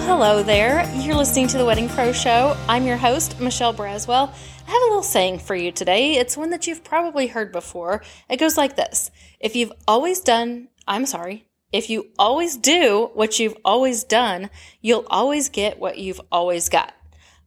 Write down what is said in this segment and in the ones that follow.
Well, hello there. You're listening to the Wedding Pro Show. I'm your host, Michelle Braswell. I have a little saying for you today. It's one that you've probably heard before. It goes like this If you've always done, I'm sorry, if you always do what you've always done, you'll always get what you've always got.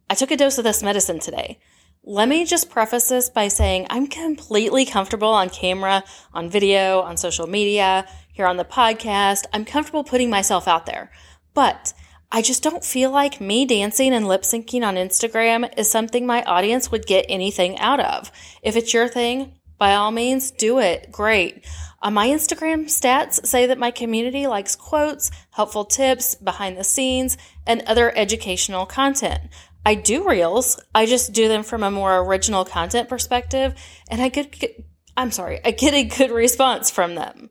I took a dose of this medicine today. Let me just preface this by saying I'm completely comfortable on camera, on video, on social media, here on the podcast. I'm comfortable putting myself out there. But I just don't feel like me dancing and lip syncing on Instagram is something my audience would get anything out of. If it's your thing, by all means, do it. Great. Uh, my Instagram stats say that my community likes quotes, helpful tips, behind the scenes, and other educational content. I do reels. I just do them from a more original content perspective, and I get, I'm sorry, I get a good response from them.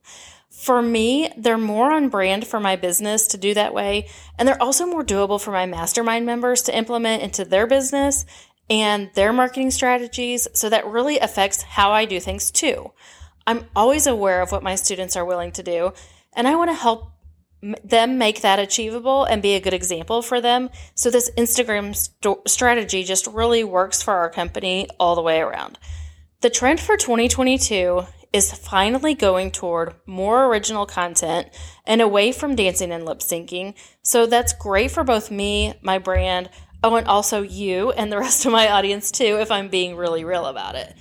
For me, they're more on brand for my business to do that way. And they're also more doable for my mastermind members to implement into their business and their marketing strategies. So that really affects how I do things too. I'm always aware of what my students are willing to do, and I want to help them make that achievable and be a good example for them. So this Instagram st- strategy just really works for our company all the way around. The trend for 2022 is finally going toward more original content and away from dancing and lip syncing. So that's great for both me, my brand, oh, and also you and the rest of my audience too, if I'm being really real about it.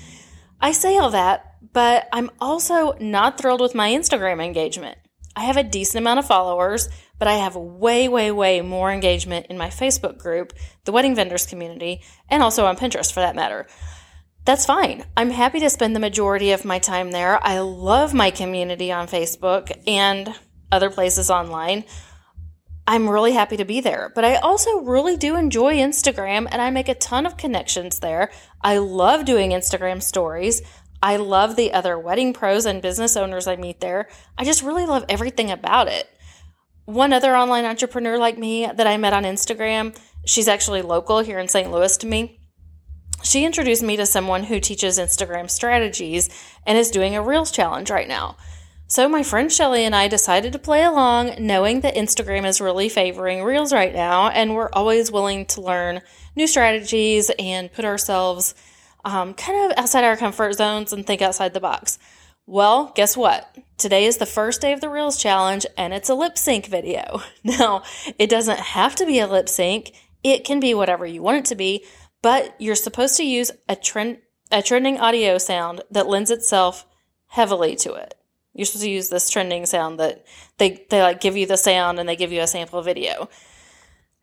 I say all that, but I'm also not thrilled with my Instagram engagement. I have a decent amount of followers, but I have way, way, way more engagement in my Facebook group, the Wedding Vendors community, and also on Pinterest for that matter that's fine. I'm happy to spend the majority of my time there. I love my community on Facebook and other places online. I'm really happy to be there. But I also really do enjoy Instagram and I make a ton of connections there. I love doing Instagram stories. I love the other wedding pros and business owners I meet there. I just really love everything about it. One other online entrepreneur like me that I met on Instagram, she's actually local here in St. Louis to me she introduced me to someone who teaches Instagram strategies and is doing a Reels challenge right now. So my friend Shelly and I decided to play along, knowing that Instagram is really favoring Reels right now, and we're always willing to learn new strategies and put ourselves um, kind of outside our comfort zones and think outside the box. Well, guess what? Today is the first day of the Reels challenge, and it's a lip sync video. Now, it doesn't have to be a lip sync. It can be whatever you want it to be, but you're supposed to use a trend a trending audio sound that lends itself heavily to it. You're supposed to use this trending sound that they they like give you the sound and they give you a sample video.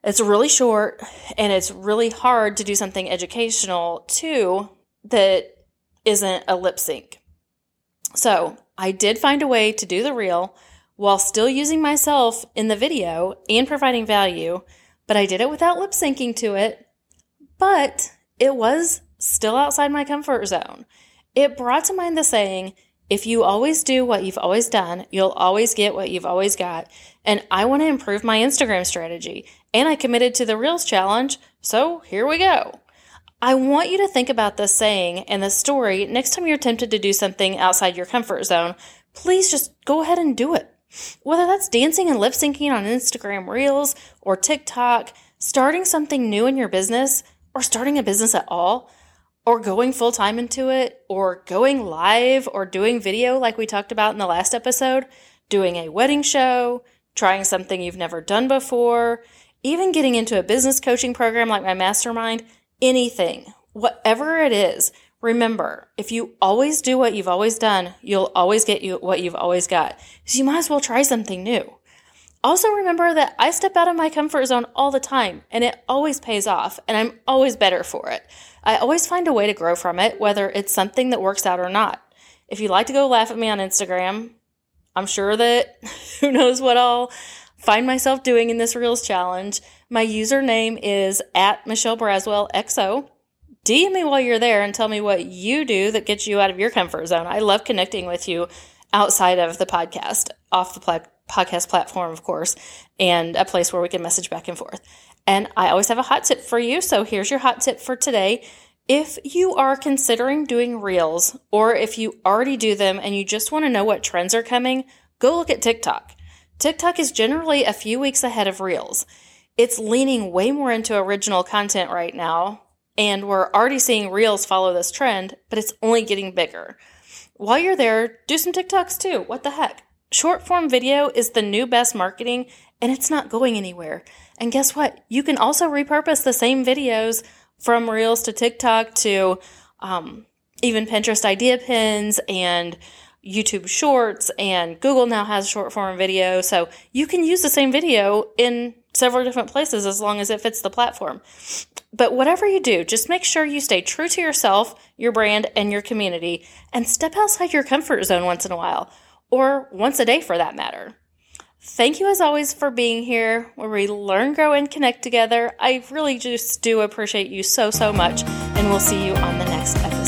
It's really short and it's really hard to do something educational too that isn't a lip sync. So, I did find a way to do the reel while still using myself in the video and providing value, but I did it without lip syncing to it but it was still outside my comfort zone. It brought to mind the saying, if you always do what you've always done, you'll always get what you've always got. And I want to improve my Instagram strategy. And I committed to the Reels challenge, so here we go. I want you to think about this saying and the story next time you're tempted to do something outside your comfort zone. Please just go ahead and do it. Whether that's dancing and lip syncing on Instagram Reels or TikTok, starting something new in your business, or starting a business at all, or going full time into it, or going live, or doing video like we talked about in the last episode, doing a wedding show, trying something you've never done before, even getting into a business coaching program like my mastermind, anything, whatever it is. Remember, if you always do what you've always done, you'll always get you what you've always got. So you might as well try something new. Also, remember that I step out of my comfort zone all the time and it always pays off and I'm always better for it. I always find a way to grow from it, whether it's something that works out or not. If you'd like to go laugh at me on Instagram, I'm sure that who knows what I'll find myself doing in this Reels challenge. My username is at Michelle Braswell XO. DM me while you're there and tell me what you do that gets you out of your comfort zone. I love connecting with you outside of the podcast, off the platform podcast platform, of course, and a place where we can message back and forth. And I always have a hot tip for you. So here's your hot tip for today. If you are considering doing reels, or if you already do them and you just want to know what trends are coming, go look at TikTok. TikTok is generally a few weeks ahead of reels. it's leaning way more into original content right now. And we're already seeing Reels follow this trend, but it's only getting bigger. While you're there, do some TikToks too. What the heck? Short form video is the new best marketing and it's not going anywhere. And guess what? You can also repurpose the same videos from Reels to TikTok to um, even Pinterest idea pins and YouTube Shorts, and Google now has short form video. So you can use the same video in several different places as long as it fits the platform. But whatever you do, just make sure you stay true to yourself, your brand, and your community, and step outside your comfort zone once in a while, or once a day for that matter. Thank you as always for being here where we learn, grow, and connect together. I really just do appreciate you so, so much, and we'll see you on the next episode.